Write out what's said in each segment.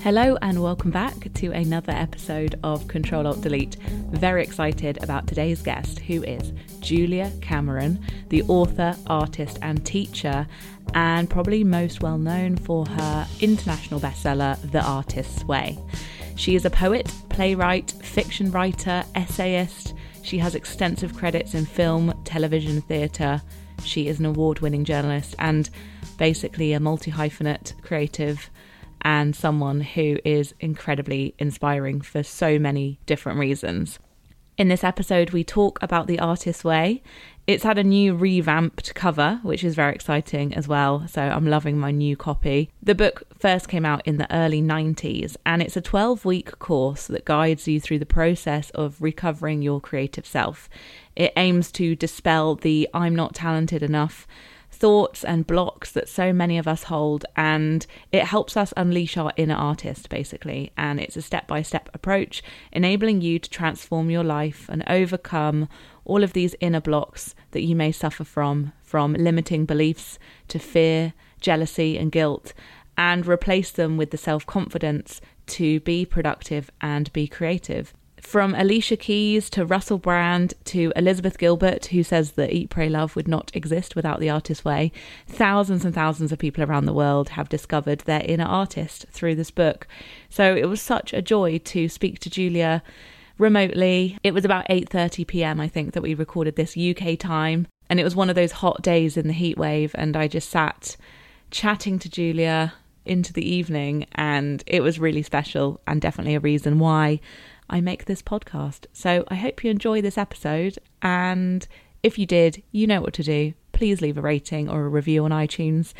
Hello and welcome back to another episode of Control Alt Delete. Very excited about today's guest, who is Julia Cameron, the author, artist, and teacher, and probably most well known for her international bestseller, The Artist's Way. She is a poet, playwright, fiction writer, essayist. She has extensive credits in film, television, theatre. She is an award winning journalist and basically a multi hyphenate creative and someone who is incredibly inspiring for so many different reasons. In this episode, we talk about The Artist's Way. It's had a new revamped cover, which is very exciting as well. So I'm loving my new copy. The book first came out in the early 90s, and it's a 12 week course that guides you through the process of recovering your creative self. It aims to dispel the I'm not talented enough thoughts and blocks that so many of us hold, and it helps us unleash our inner artist, basically. And it's a step by step approach, enabling you to transform your life and overcome all of these inner blocks that you may suffer from, from limiting beliefs to fear, jealousy, and guilt, and replace them with the self confidence to be productive and be creative. From Alicia Keys to Russell Brand to Elizabeth Gilbert, who says that Eat, Pray, Love would not exist without the artist's way, thousands and thousands of people around the world have discovered their inner artist through this book. So it was such a joy to speak to Julia remotely. It was about 8:30 p.m. I think that we recorded this UK time, and it was one of those hot days in the heat wave and I just sat chatting to Julia into the evening and it was really special and definitely a reason why I make this podcast. So I hope you enjoy this episode. And if you did, you know what to do. Please leave a rating or a review on iTunes.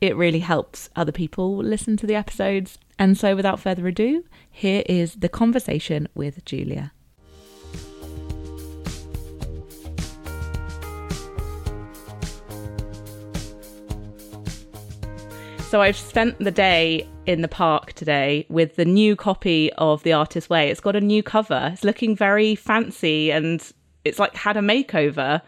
It really helps other people listen to the episodes. And so, without further ado, here is the conversation with Julia. So I've spent the day in the park today with the new copy of The Artist's Way. It's got a new cover. It's looking very fancy and it's like had a makeover.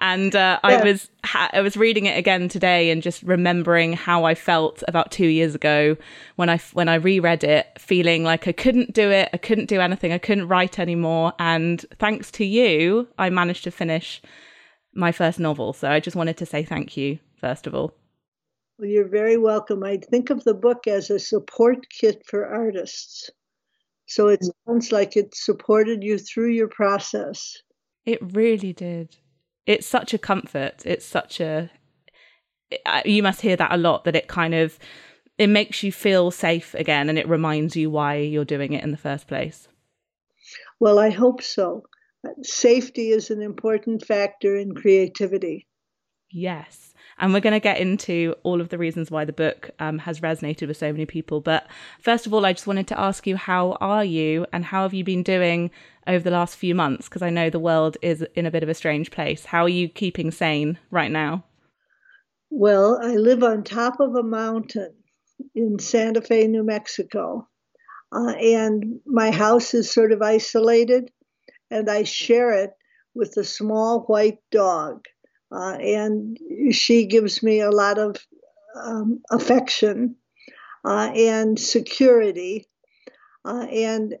And uh, yeah. I was ha- I was reading it again today and just remembering how I felt about two years ago when I when I reread it, feeling like I couldn't do it, I couldn't do anything, I couldn't write anymore. And thanks to you, I managed to finish my first novel. So I just wanted to say thank you first of all. Well, you're very welcome. I think of the book as a support kit for artists. So it sounds like it supported you through your process. It really did. It's such a comfort. It's such a. You must hear that a lot. That it kind of it makes you feel safe again, and it reminds you why you're doing it in the first place. Well, I hope so. Safety is an important factor in creativity. Yes. And we're going to get into all of the reasons why the book um, has resonated with so many people. But first of all, I just wanted to ask you, how are you and how have you been doing over the last few months? Because I know the world is in a bit of a strange place. How are you keeping sane right now? Well, I live on top of a mountain in Santa Fe, New Mexico. Uh, and my house is sort of isolated, and I share it with a small white dog. Uh, and she gives me a lot of um, affection uh, and security. Uh, and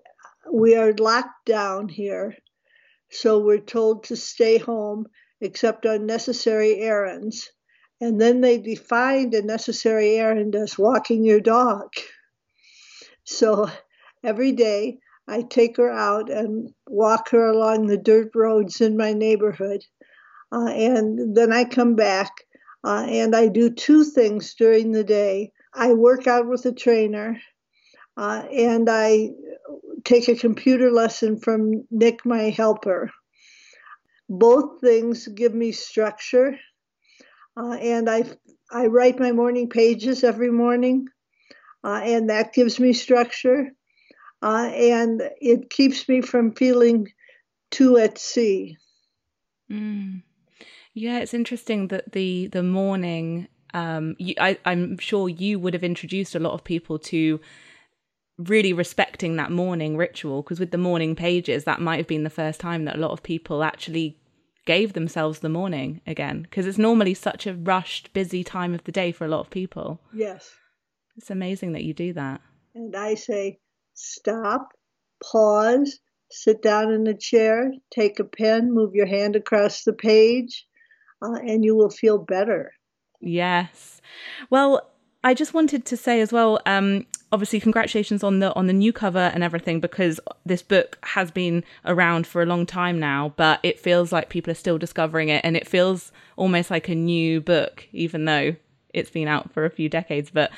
we are locked down here, so we're told to stay home except on necessary errands. And then they defined a necessary errand as walking your dog. So every day I take her out and walk her along the dirt roads in my neighborhood uh, and then I come back uh, and I do two things during the day. I work out with a trainer uh, and I take a computer lesson from Nick, my helper. Both things give me structure, uh, and I I write my morning pages every morning, uh, and that gives me structure, uh, and it keeps me from feeling too at sea. Mm. Yeah, it's interesting that the the morning. Um, you, I, I'm sure you would have introduced a lot of people to really respecting that morning ritual because with the morning pages, that might have been the first time that a lot of people actually gave themselves the morning again because it's normally such a rushed, busy time of the day for a lot of people. Yes. It's amazing that you do that. And I say, stop, pause, sit down in a chair, take a pen, move your hand across the page, uh, and you will feel better. Yes. Well, I just wanted to say as well, um, obviously congratulations on the on the new cover and everything because this book has been around for a long time now, but it feels like people are still discovering it and it feels almost like a new book, even though it's been out for a few decades. But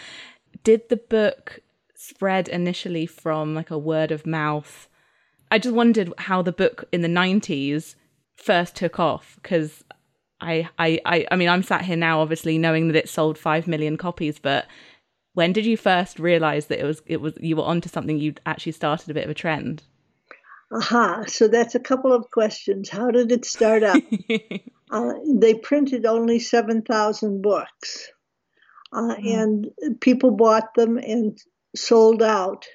did the book spread initially from like a word of mouth? I just wondered how the book in the 90s first took off because I, I, I, I mean, I'm sat here now, obviously knowing that it sold five million copies. But when did you first realize that it was, it was, you were onto something? You actually started a bit of a trend. Aha! So that's a couple of questions. How did it start out? uh, they printed only seven thousand books, uh, mm. and people bought them and sold out,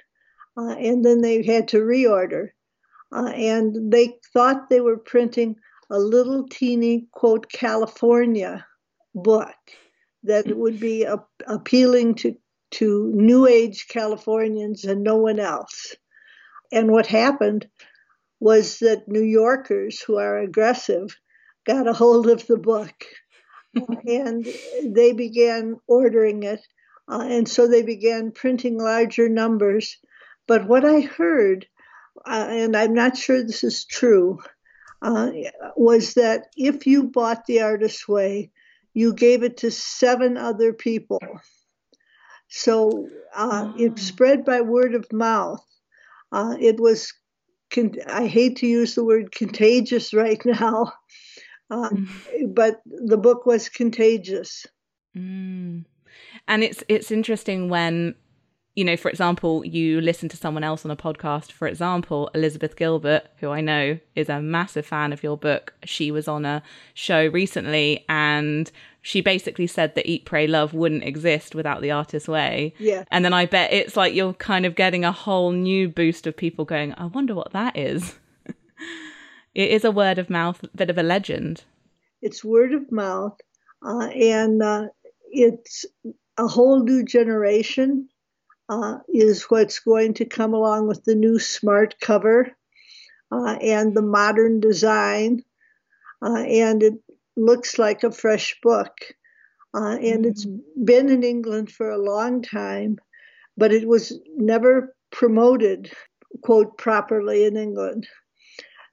uh, and then they had to reorder, uh, and they thought they were printing a little teeny, quote, California book that would be a, appealing to, to New Age Californians and no one else. And what happened was that New Yorkers who are aggressive got a hold of the book and they began ordering it. Uh, and so they began printing larger numbers. But what I heard, uh, and I'm not sure this is true, uh, was that if you bought The Artist's Way, you gave it to seven other people. So uh, it spread by word of mouth. Uh, it was, con- I hate to use the word contagious right now, mm. but the book was contagious. Mm. And it's it's interesting when you know, for example, you listen to someone else on a podcast, for example, Elizabeth Gilbert, who I know is a massive fan of your book. She was on a show recently and she basically said that Eat, Pray, Love wouldn't exist without the artist's way. Yeah. And then I bet it's like you're kind of getting a whole new boost of people going, I wonder what that is. it is a word of mouth, bit of a legend. It's word of mouth. Uh, and uh, it's a whole new generation uh, is what's going to come along with the new smart cover uh, and the modern design. Uh, and it looks like a fresh book. Uh, and mm-hmm. it's been in England for a long time, but it was never promoted, quote, properly in England.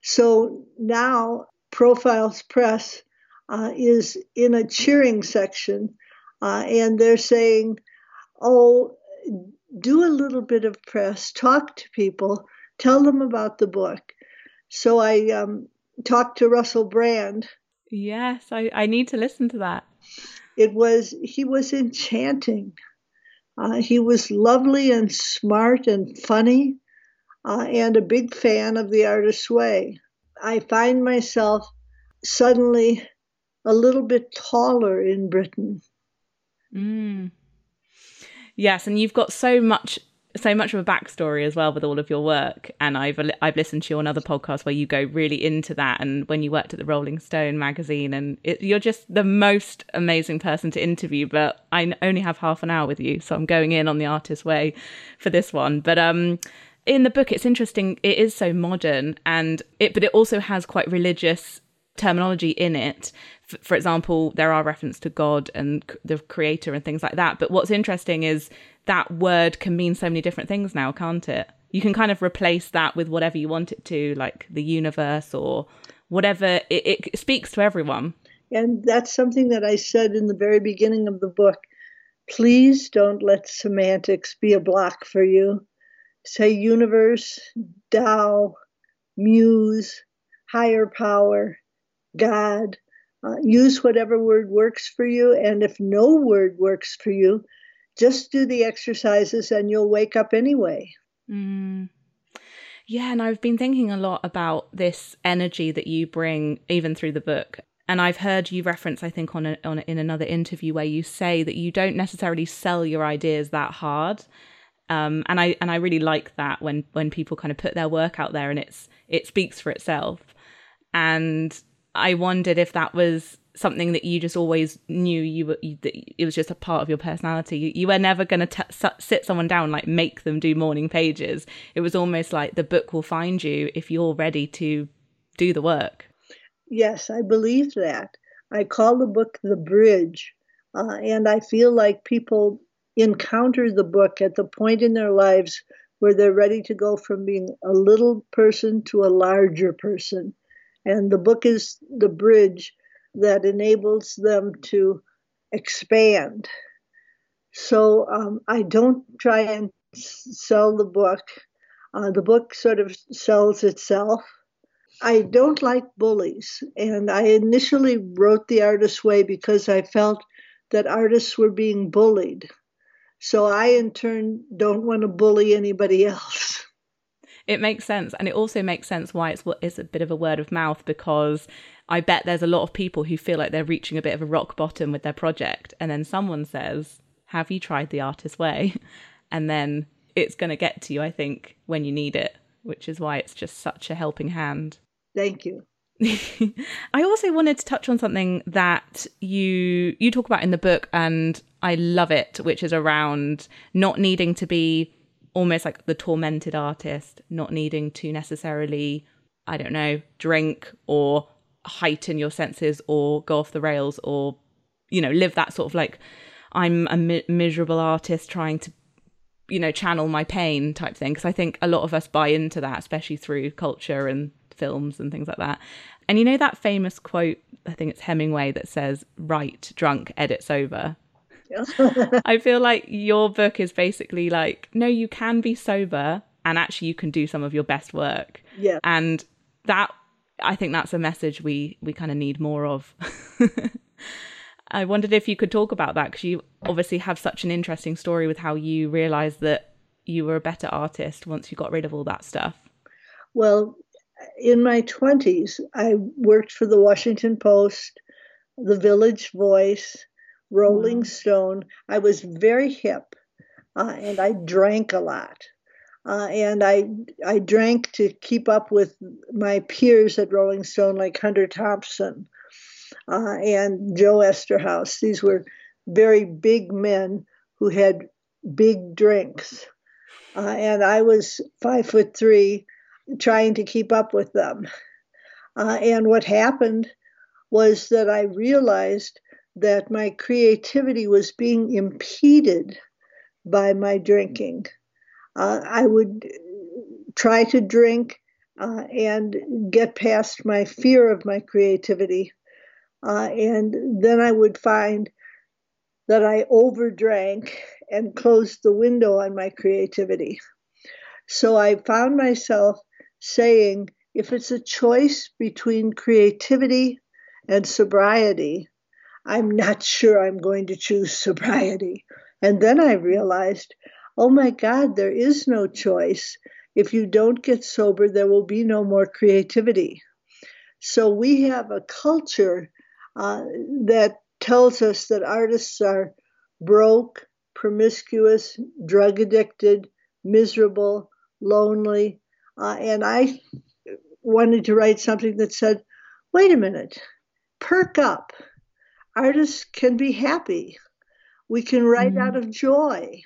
So now Profiles Press uh, is in a cheering section, uh, and they're saying, oh, do a little bit of press, talk to people, tell them about the book. So I um, talked to Russell Brand. Yes, I, I need to listen to that. It was, he was enchanting. Uh, he was lovely and smart and funny, uh, and a big fan of the artist's way. I find myself suddenly a little bit taller in Britain. Mm. Yes, and you've got so much so much of a backstory as well with all of your work and I've I've listened to you on another podcast where you go really into that and when you worked at the Rolling Stone magazine and it, you're just the most amazing person to interview but I only have half an hour with you so I'm going in on the artist way for this one. But um in the book it's interesting it is so modern and it but it also has quite religious terminology in it for example, there are reference to God and the creator and things like that. But what's interesting is that word can mean so many different things now, can't it? You can kind of replace that with whatever you want it to, like the universe or whatever. It, it speaks to everyone. And that's something that I said in the very beginning of the book. Please don't let semantics be a block for you. Say universe, Tao, muse, higher power, God, uh, use whatever word works for you. And if no word works for you, just do the exercises and you'll wake up anyway. Mm. Yeah, and I've been thinking a lot about this energy that you bring even through the book. And I've heard you reference, I think, on, a, on a, in another interview where you say that you don't necessarily sell your ideas that hard. Um, and I and I really like that when when people kind of put their work out there and it's it speaks for itself. And I wondered if that was something that you just always knew you were you, that it was just a part of your personality. You, were never going to sit someone down like make them do morning pages. It was almost like the book will find you if you're ready to do the work. Yes i believe that. I call the book the bridge uh, and i feel like people encounter the book at the point in their lives where they're ready to go from being a little person to a larger person and the book is the bridge that enables them to expand. So um, I don't try and sell the book. Uh, the book sort of sells itself. I don't like bullies, and I initially wrote The Artist's Way because I felt that artists were being bullied. So I, in turn, don't want to bully anybody else. It makes sense. And it also makes sense why it's, it's a bit of a word of mouth because I bet there's a lot of people who feel like they're reaching a bit of a rock bottom with their project. And then someone says, Have you tried the artist way? And then it's going to get to you, I think, when you need it, which is why it's just such a helping hand. Thank you. I also wanted to touch on something that you you talk about in the book and I love it which is around not needing to be almost like the tormented artist not needing to necessarily I don't know drink or heighten your senses or go off the rails or you know live that sort of like i'm a mi- miserable artist trying to you know channel my pain type thing. Because i think a lot of us buy into that especially through culture and films and things like that. And you know that famous quote i think it's hemingway that says write drunk edit sober i feel like your book is basically like no you can be sober and actually you can do some of your best work yeah and that I think that's a message we we kind of need more of. I wondered if you could talk about that because you obviously have such an interesting story with how you realized that you were a better artist once you got rid of all that stuff. Well, in my 20s, I worked for the Washington Post, the Village Voice, Rolling wow. Stone. I was very hip uh, and I drank a lot. Uh, and I I drank to keep up with my peers at Rolling Stone, like Hunter Thompson uh, and Joe Eszterhas. These were very big men who had big drinks, uh, and I was five foot three, trying to keep up with them. Uh, and what happened was that I realized that my creativity was being impeded by my drinking. Uh, I would try to drink uh, and get past my fear of my creativity. Uh, and then I would find that I overdrank and closed the window on my creativity. So I found myself saying, if it's a choice between creativity and sobriety, I'm not sure I'm going to choose sobriety. And then I realized oh my God, there is no choice. If you don't get sober, there will be no more creativity. So we have a culture uh, that tells us that artists are broke, promiscuous, drug addicted, miserable, lonely. Uh, and I wanted to write something that said, wait a minute, perk up. Artists can be happy. We can write mm. out of joy.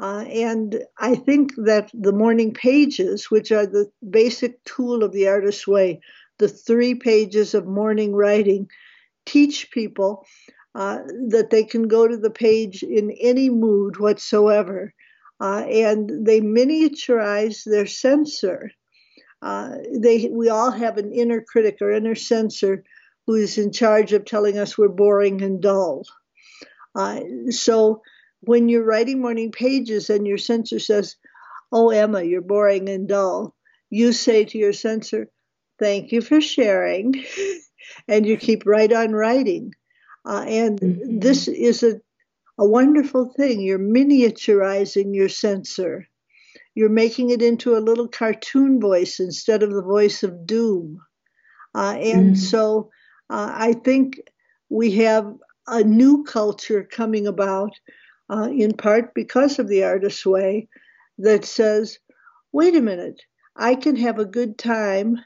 Uh, and I think that the morning pages, which are the basic tool of the artist's way, the three pages of morning writing, teach people uh, that they can go to the page in any mood whatsoever. Uh, and they miniaturize their censor. Uh, they, we all have an inner critic or inner censor who is in charge of telling us we're boring and dull. Uh, so when you're writing morning pages and your censor says, Oh, Emma, you're boring and dull, you say to your censor, Thank you for sharing. and you keep right on writing. Uh, and mm-hmm. this is a, a wonderful thing. You're miniaturizing your censor. You're making it into a little cartoon voice instead of the voice of doom. Uh, and mm-hmm. so uh, I think we have a new culture coming about uh, in part because of the artist's way, that says, wait a minute, I can have a good time,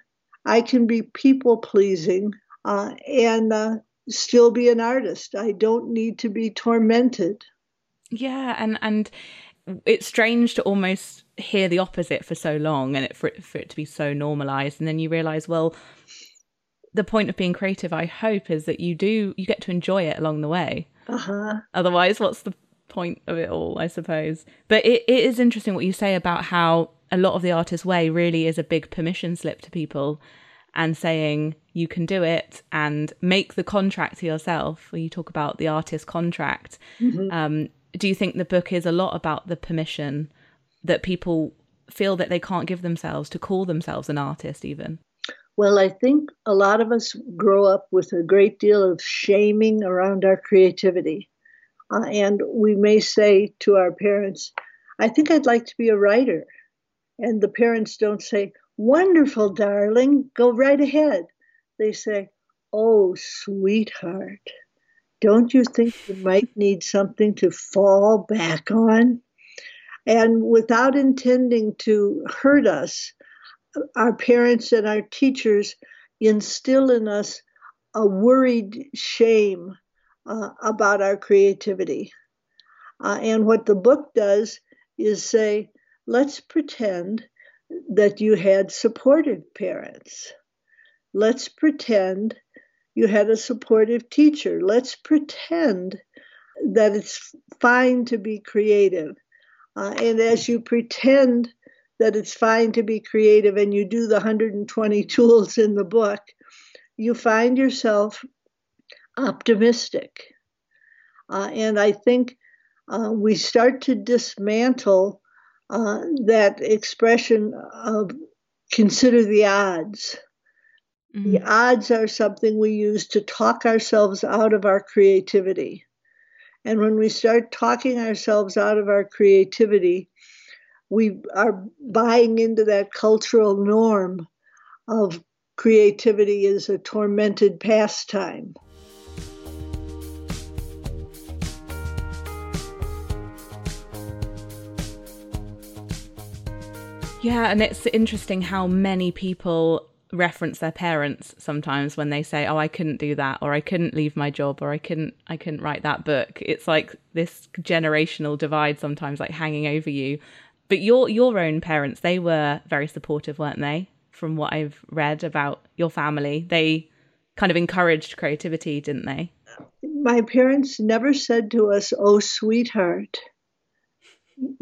I can be people pleasing, uh, and uh, still be an artist. I don't need to be tormented. Yeah, and and it's strange to almost hear the opposite for so long and it, for, it, for it to be so normalized and then you realize well the point of being creative i hope is that you do you get to enjoy it along the way uh-huh. otherwise what's the point of it all i suppose but it, it is interesting what you say about how a lot of the artist's way really is a big permission slip to people and saying you can do it and make the contract to yourself when you talk about the artist contract mm-hmm. um, do you think the book is a lot about the permission that people feel that they can't give themselves to call themselves an artist even well i think a lot of us grow up with a great deal of shaming around our creativity. Uh, and we may say to our parents i think i'd like to be a writer. And the parents don't say wonderful darling go right ahead. They say oh sweetheart don't you think you might need something to fall back on? And without intending to hurt us, our parents and our teachers instill in us a worried shame uh, about our creativity. Uh, and what the book does is say, let's pretend that you had supportive parents. Let's pretend you had a supportive teacher. Let's pretend that it's fine to be creative. Uh, and as you pretend that it's fine to be creative and you do the 120 tools in the book, you find yourself optimistic. Uh, and I think uh, we start to dismantle uh, that expression of consider the odds. Mm-hmm. The odds are something we use to talk ourselves out of our creativity. And when we start talking ourselves out of our creativity, we are buying into that cultural norm of creativity is a tormented pastime. Yeah, and it's interesting how many people reference their parents sometimes when they say oh i couldn't do that or i couldn't leave my job or i couldn't i couldn't write that book it's like this generational divide sometimes like hanging over you but your your own parents they were very supportive weren't they from what i've read about your family they kind of encouraged creativity didn't they my parents never said to us oh sweetheart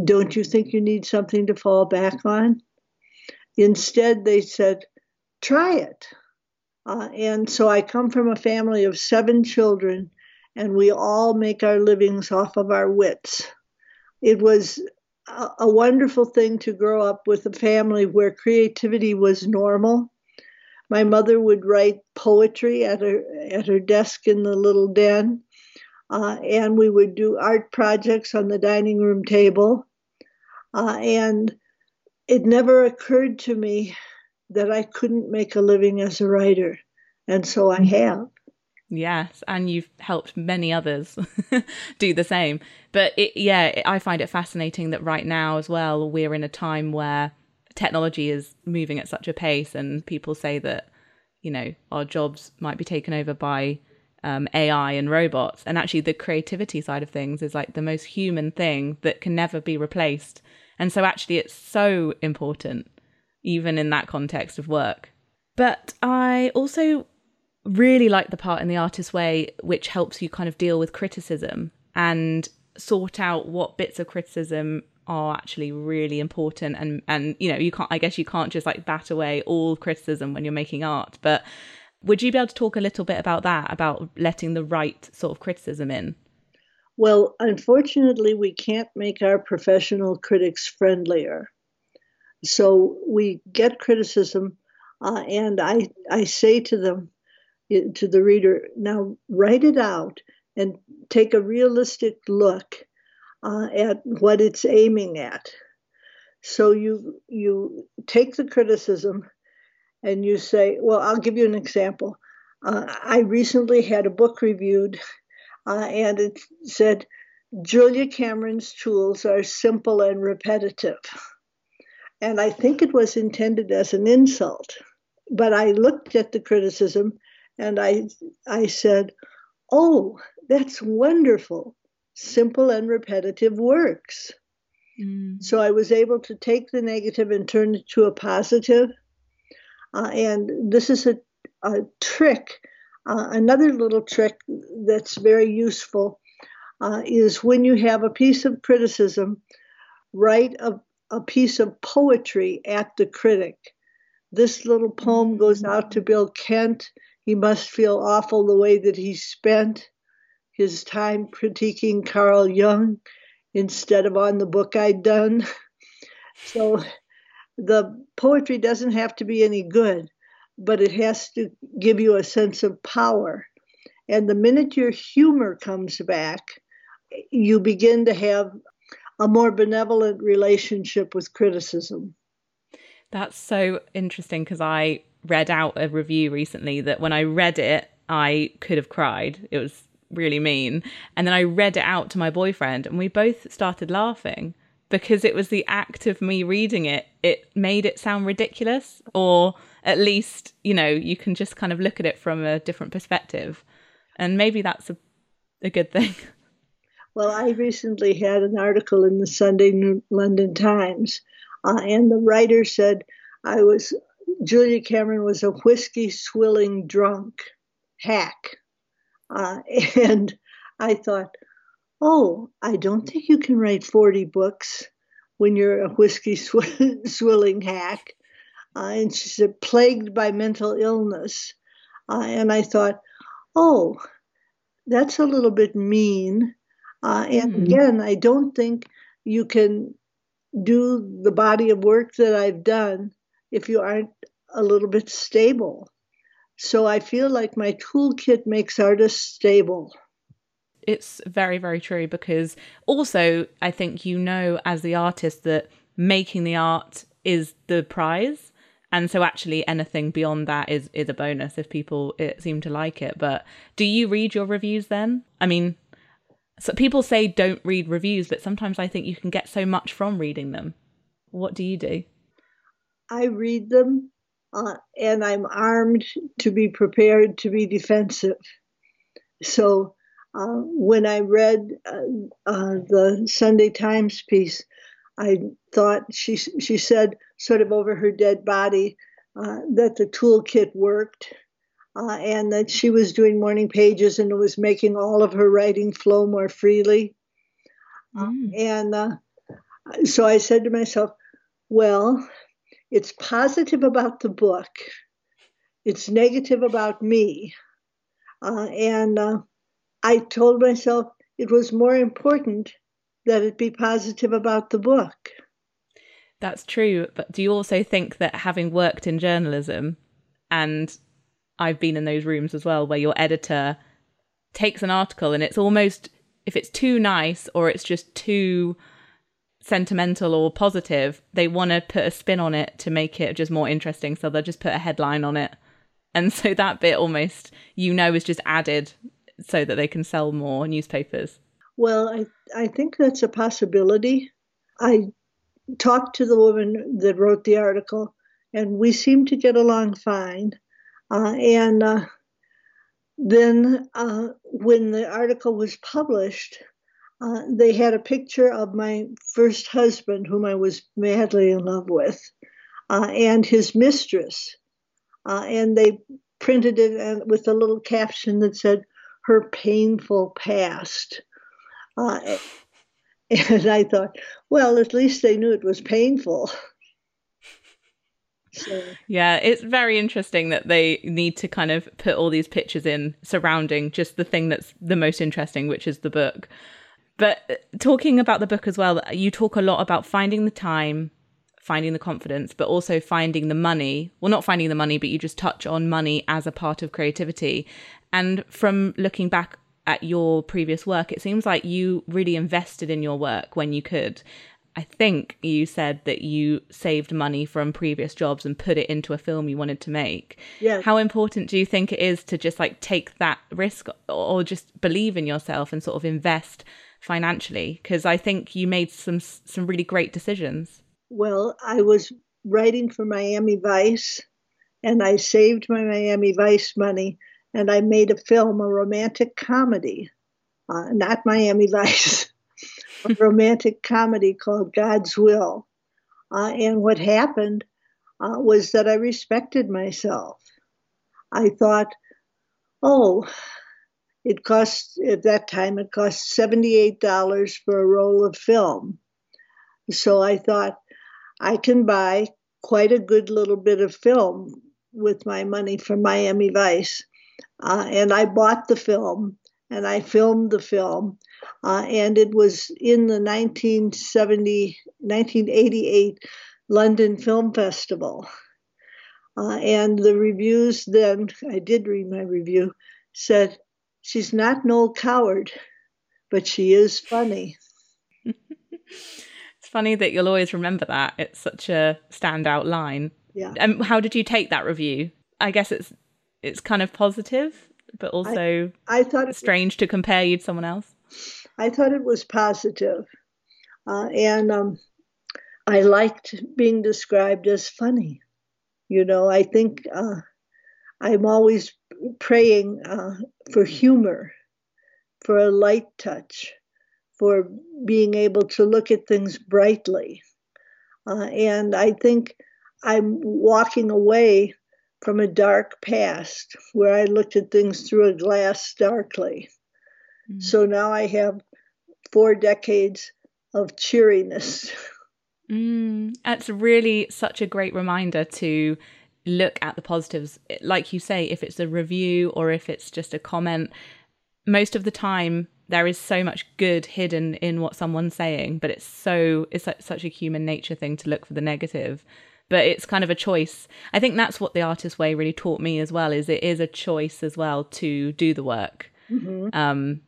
don't you think you need something to fall back on instead they said try it. Uh, and so I come from a family of seven children, and we all make our livings off of our wits. It was a, wonderful thing to grow up with a family where creativity was normal. My mother would write poetry at her at her desk in the little den, uh, and we would do art projects on the dining room table. Uh, and it never occurred to me that I couldn't make a living as a writer. And so I have. Yes, and you've helped many others do the same. But it, yeah, I find it fascinating that right now as well, we're in a time where technology is moving at such a pace, and people say that, you know, our jobs might be taken over by um, AI and robots. And actually, the creativity side of things is like the most human thing that can never be replaced. And so, actually, it's so important even in that context of work. But I also really like the part in the Artist's way which helps you kind of deal with criticism and sort out what bits of criticism are actually really important. And and you know you can't i guess you can't just like bat away all criticism when you're making art. But would you be able to talk a little bit about that about letting the right sort of criticism in? Well unfortunately we can't make our professional critics friendlier. So we get criticism, uh, and I, I say to them, to the reader, now write it out and take a realistic look uh, at what it's aiming at. So you you take the criticism and you say, well, I'll give you an example. Uh, I recently had a book reviewed, uh, and it said Julia Cameron's tools are simple and repetitive. And I think it was intended as an insult. But I looked at the criticism and I, I said, oh, that's wonderful. Simple and repetitive works. Mm. So I was able to take the negative and turn it to a positive. Uh, and this is a, a trick. Uh, another little trick that's very useful uh, is when you have a piece of criticism, write a, a piece of poetry at the critic. This little poem goes out to Bill Kent. He must feel awful the way that he spent his time critiquing Carl Jung instead of on the book I'd done. So the poetry doesn't have to be any good, but it has to give you a sense of power. And the minute your humor comes back, you begin to have a more benevolent relationship with criticism. That's so interesting because I read out a review recently that when I read it, I could have cried. It was really mean. And then I read it out to my boyfriend, and we both started laughing because it was the act of me reading it. It made it sound ridiculous, or at least, you know, you can just kind of look at it from a different perspective. And maybe that's a, a good thing. Well, I recently had an article in the Sunday London Times, uh, and the writer said I was Julia Cameron was a whiskey swilling drunk hack. Uh, and I thought, oh, I don't think you can write 40 books when you're a whiskey sw- swilling hack. Uh, and she said, plagued by mental illness. Uh, and I thought, oh, that's a little bit mean. Uh, and mm-hmm. again, I don't think you can do the body of work that I've done if you aren't a little bit stable. So I feel like my toolkit makes artists stable. It's very, very true because also I think you know as the artist that making the art is the prize. And so actually anything beyond that is is a bonus if people it, seem to like it. But do you read your reviews then? I mean, so people say don't read reviews, but sometimes I think you can get so much from reading them. What do you do? I read them uh, and I'm armed to be prepared to be defensive. So uh, when I read uh, uh, the Sunday Times piece, I thought she she said sort of over her dead body uh, that the toolkit worked. Uh, and that she was doing morning pages and it was making all of her writing flow more freely. Mm. and so I said to myself, well, it's positive about the book, it's negative about me. Uh, and uh, I told myself it was more important that it be positive about the book. That's true. But do you also think that having worked in journalism, and I've been in those rooms as well, where your editor takes an article and it's almost, if it's too nice or it's just too sentimental or positive, they want to put a spin on it to make it just more interesting. So they'll just put a headline on it. And so that bit almost, you know, is just added so that they can sell more newspapers. Well, I, I think that's a possibility. I talked to the woman that wrote the article, and we seemed to get along fine. Uh, and uh, then uh, when the article was published, uh, they had a picture of my first husband, whom I was madly in love with, uh, and his mistress. Uh, and they printed it uh, with a little caption that said, Her painful past. Uh, and I thought, well, at least they knew it was painful. So. Yeah, it's very interesting that they need to kind of put all these pictures in surrounding just the thing that's the most interesting, which is the book. But uh, talking about the book as well, you talk a lot about finding the time, finding the confidence, but also finding the money. Well, not finding the money, but you just touch on money as a part of creativity. And from looking back at your previous work, it seems like you really invested in your work when you could. I think you said that you saved money from previous jobs and put it into a film you wanted to make. Yeah. How important do you think it is to just like take that risk or just believe in yourself and sort of invest financially? Because I think you made some some really great decisions. Well, I was writing for Miami Vice, and I saved my Miami Vice money, and I made a film, a romantic comedy, uh, not Miami Vice, a romantic comedy called God's Will. Uh, and what happened uh, was that I respected myself. I thought, oh, it cost at that time it cost $78 for a roll of film. So I thought I can buy quite a good little bit of film with my money from Miami Vice. Uh, and I bought the film and I filmed the film. Uh, and it was in the 1970, 1988 London Film Festival. Uh, and the reviews then, I did read my review, said, She's not Noël Coward, but she is funny. it's funny that you'll always remember that. It's such a standout line. Yeah. And how did you take that review? I guess it's it's kind of positive, but also I, I thought it, strange to compare you to someone else. I thought it was positive. Uh, and um, I liked being described as funny. You know, I think uh, I'm always praying uh, for humor, for a light touch, for being able to look at things brightly. Uh, and I think I'm walking away from a dark past where I looked at things through a glass darkly. Mm. So now I have four decades of cheeriness. Mm, that's really such a great reminder to look at the positives. Like you say, if it's a review or if it's just a comment, most of the time there is so much good hidden in what someone's saying, but it's so it's such a human nature thing to look for the negative. But it's kind of a choice. I think that's what the artist way really taught me as well. Is it is a choice as well to do the work, because mm-hmm. um,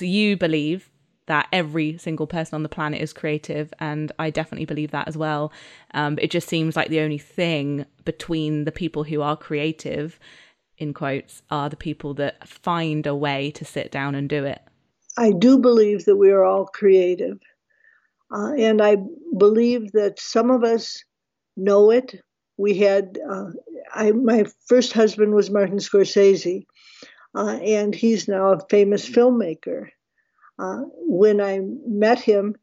you believe that every single person on the planet is creative, and I definitely believe that as well. Um, it just seems like the only thing between the people who are creative, in quotes, are the people that find a way to sit down and do it. I do believe that we are all creative. Uh, and I believe that some of us know it. We had, uh, I, my first husband was Martin Scorsese, uh, and he's now a famous filmmaker. Uh, when I met him,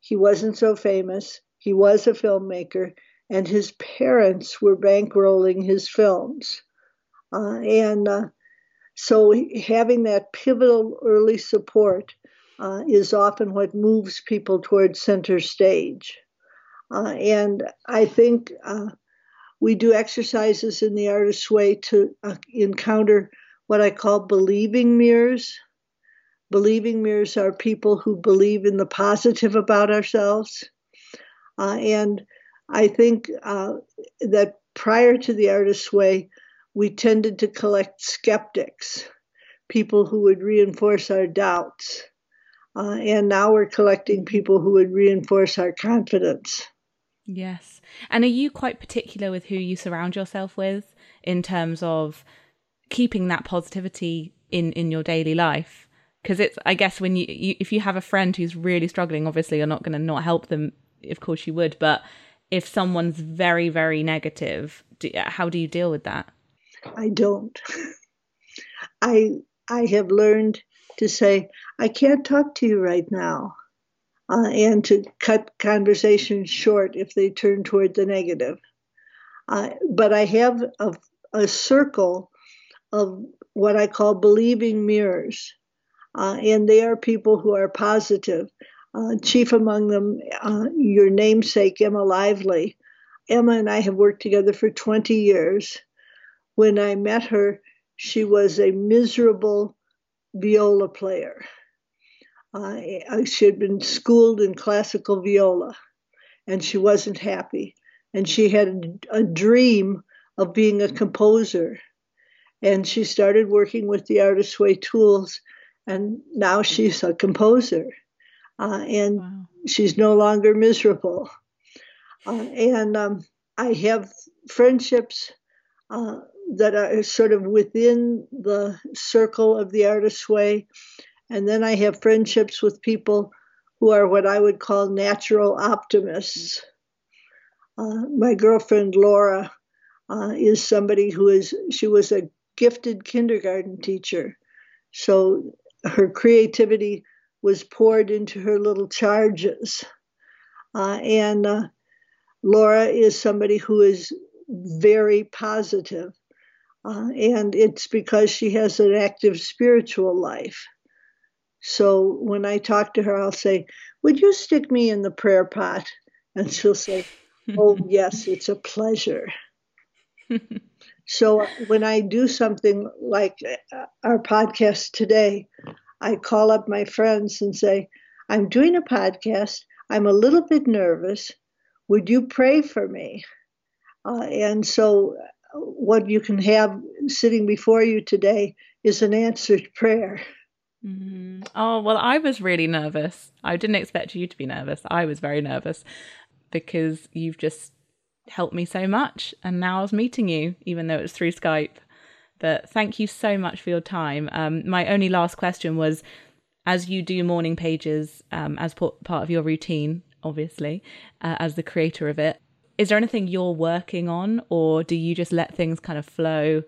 he wasn't so famous. He was a filmmaker, and his parents were bankrolling his films. Uh, and uh, so having that pivotal early support uh, is often what moves people towards center stage. Uh, and I think uh, we do exercises in the artist's way to encounter what I call believing mirrors. Believing mirrors are people who believe in the positive about ourselves. Uh, and I think uh, that prior to the artist's way, we tended to collect skeptics, people who would reinforce our doubts. Uh, and now we're collecting people who would reinforce our confidence. Yes. And are you quite particular with who you surround yourself with in terms of keeping that positivity in, in your daily life? Because it's i guess when you, you, if you have a friend who's really struggling obviously you're not going to not help them. Of course you would but if someone's very very negative do, how do you deal with that? I don't. I i have learned to say i can't talk to you right now uh, and to cut conversations short if they turn toward the negative. Uh, but i have a, a circle of what i call believing mirrors uh, and they are people who are positive. Uh, chief among them, uh, your namesake, Emma Lively. Emma and I have worked together for 20 years. When I met her, she was a miserable viola player. Uh, she had been schooled in classical viola, and she wasn't happy. And she had a dream of being a composer. And she started working with the Artist's Way tools and now she's a composer, uh, and wow. she's no longer miserable. Uh, and um, I have friendships uh, that are sort of within the circle of the artist's way, and then I have friendships with people who are what I would call natural optimists. Uh, my girlfriend Laura uh, is somebody who is she was a gifted kindergarten teacher. So her creativity was poured into her little charges. Uh, and uh, Laura is somebody who is very positive, uh, and it's because she has an active spiritual life. So when I talk to her, I'll say, Would you stick me in the prayer pot? And she'll say, Oh, yes, it's a pleasure. so when I do something like uh, our podcast today, I call up my friends and say, I'm doing a podcast. I'm a little bit nervous. Would you pray for me? Uh, and so, what you can have sitting before you today is an answered prayer. Mm-hmm. Oh, well, I was really nervous. I didn't expect you to be nervous. I was very nervous because you've just helped me so much. And now I was meeting you, even though it was through Skype. But thank you so much for your time. Um, my only last question was as you do morning pages um, as part of your routine, obviously, uh, as the creator of it, is there anything you're working on or do you just let things kind of flow?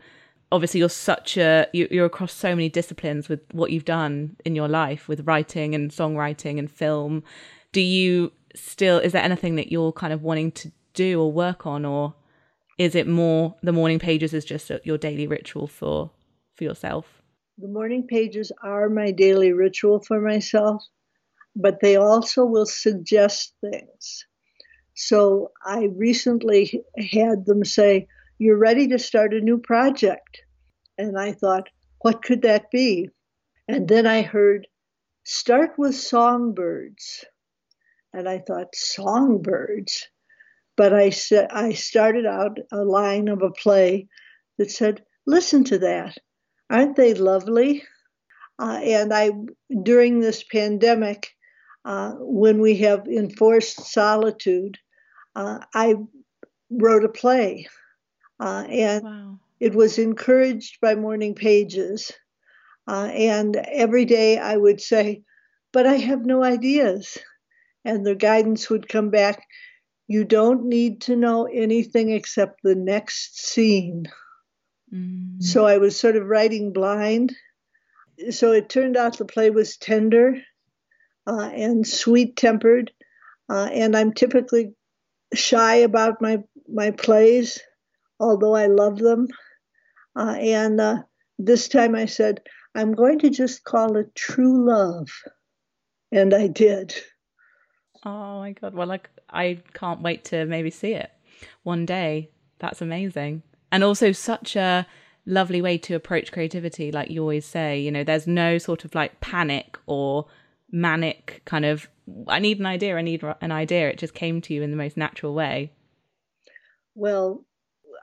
Obviously, you're such a, you're across so many disciplines with what you've done in your life with writing and songwriting and film. Do you still, is there anything that you're kind of wanting to do or work on or is it more the morning pages is just your daily ritual for for yourself? The morning pages are my daily ritual for myself but they also will suggest things. So i recently had them say you're ready to start a new project. And i thought what could that be? And then i heard start with songbirds. And i thought songbirds but I I started out a line of a play that said, "Listen to that, aren't they lovely?" Uh, and I, during this pandemic, uh, when we have enforced solitude, uh, I wrote a play, uh, and wow. it was encouraged by Morning Pages. Uh, and every day I would say, "But I have no ideas," and the guidance would come back you don't need to know anything except the next scene. Mm. So I was sort of writing blind. So it turned out the play was tender uh, and sweet tempered. Uh, and I'm typically shy about my, my plays, although I love them. Uh, and uh, this time I said, I'm going to just call it True Love. And I did. Oh my god! Well, like I can't wait to maybe see it one day. That's amazing, and also such a lovely way to approach creativity. Like you always say, you know, there's no sort of like panic or manic kind of. I need an idea. I need an idea. It just came to you in the most natural way. Well,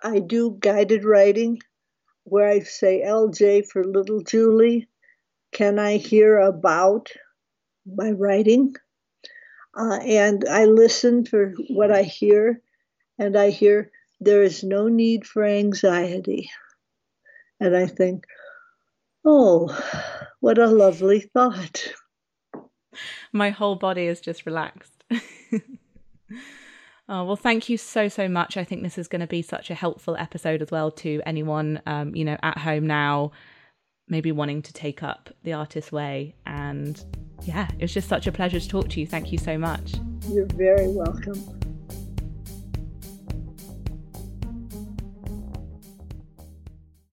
I do guided writing, where I say LJ for little Julie. Can I hear about my writing? Uh, and I listen for what I hear, and I hear there is no need for anxiety. And I think, oh, what a lovely thought. My whole body is just relaxed. Oh, well, thank you so, so much. I think this is going to be such a helpful episode as well to anyone, um, you know, at home now, maybe wanting to take up the artist way and yeah, it was just such a pleasure to talk to you. Thank you so much. You're very welcome.